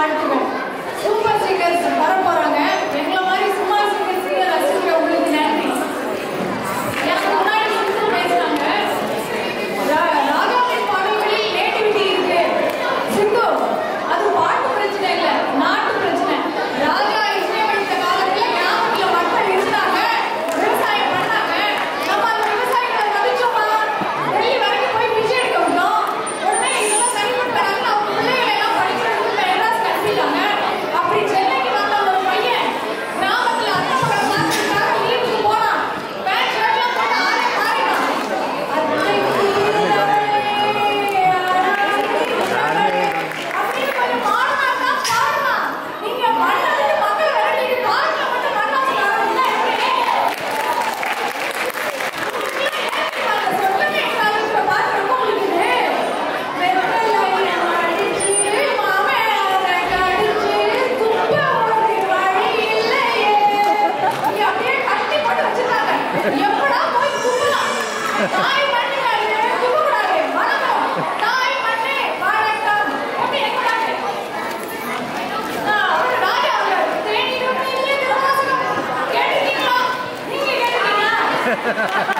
활동을 Ha ha ha ha.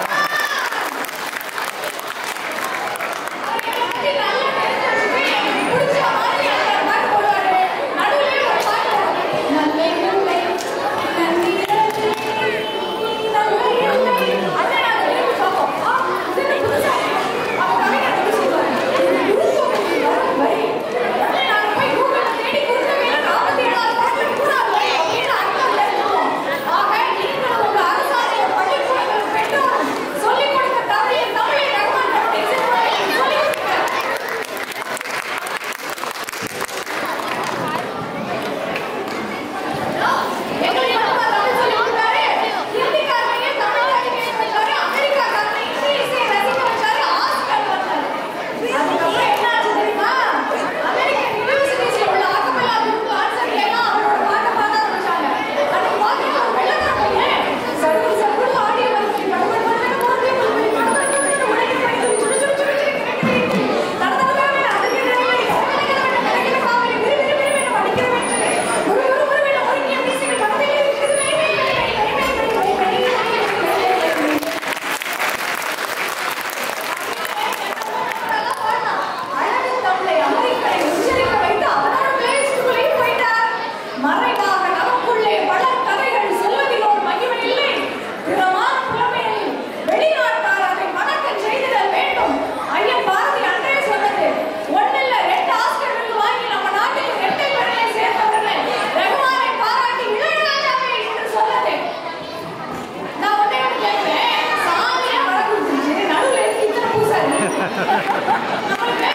Yeah.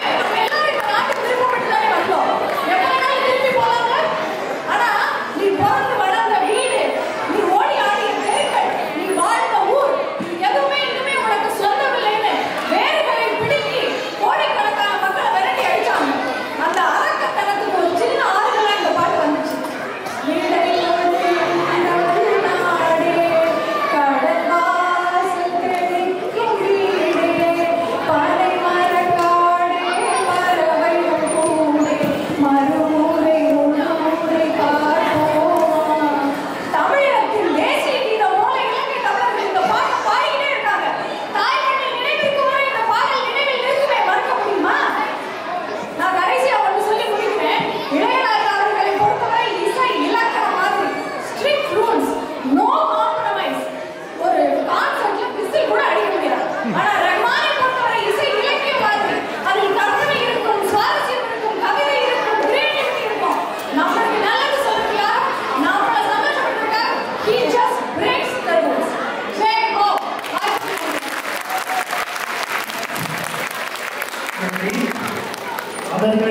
Марю.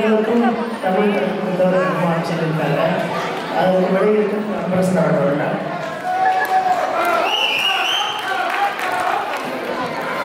ஆசிரியர்களுக்கும் தமிழ் கற்றுக் கொடுத்தவர் ஆட்சியில் இருக்காங்க. அது ஒரு வழி இருக்கும் பிரசனம்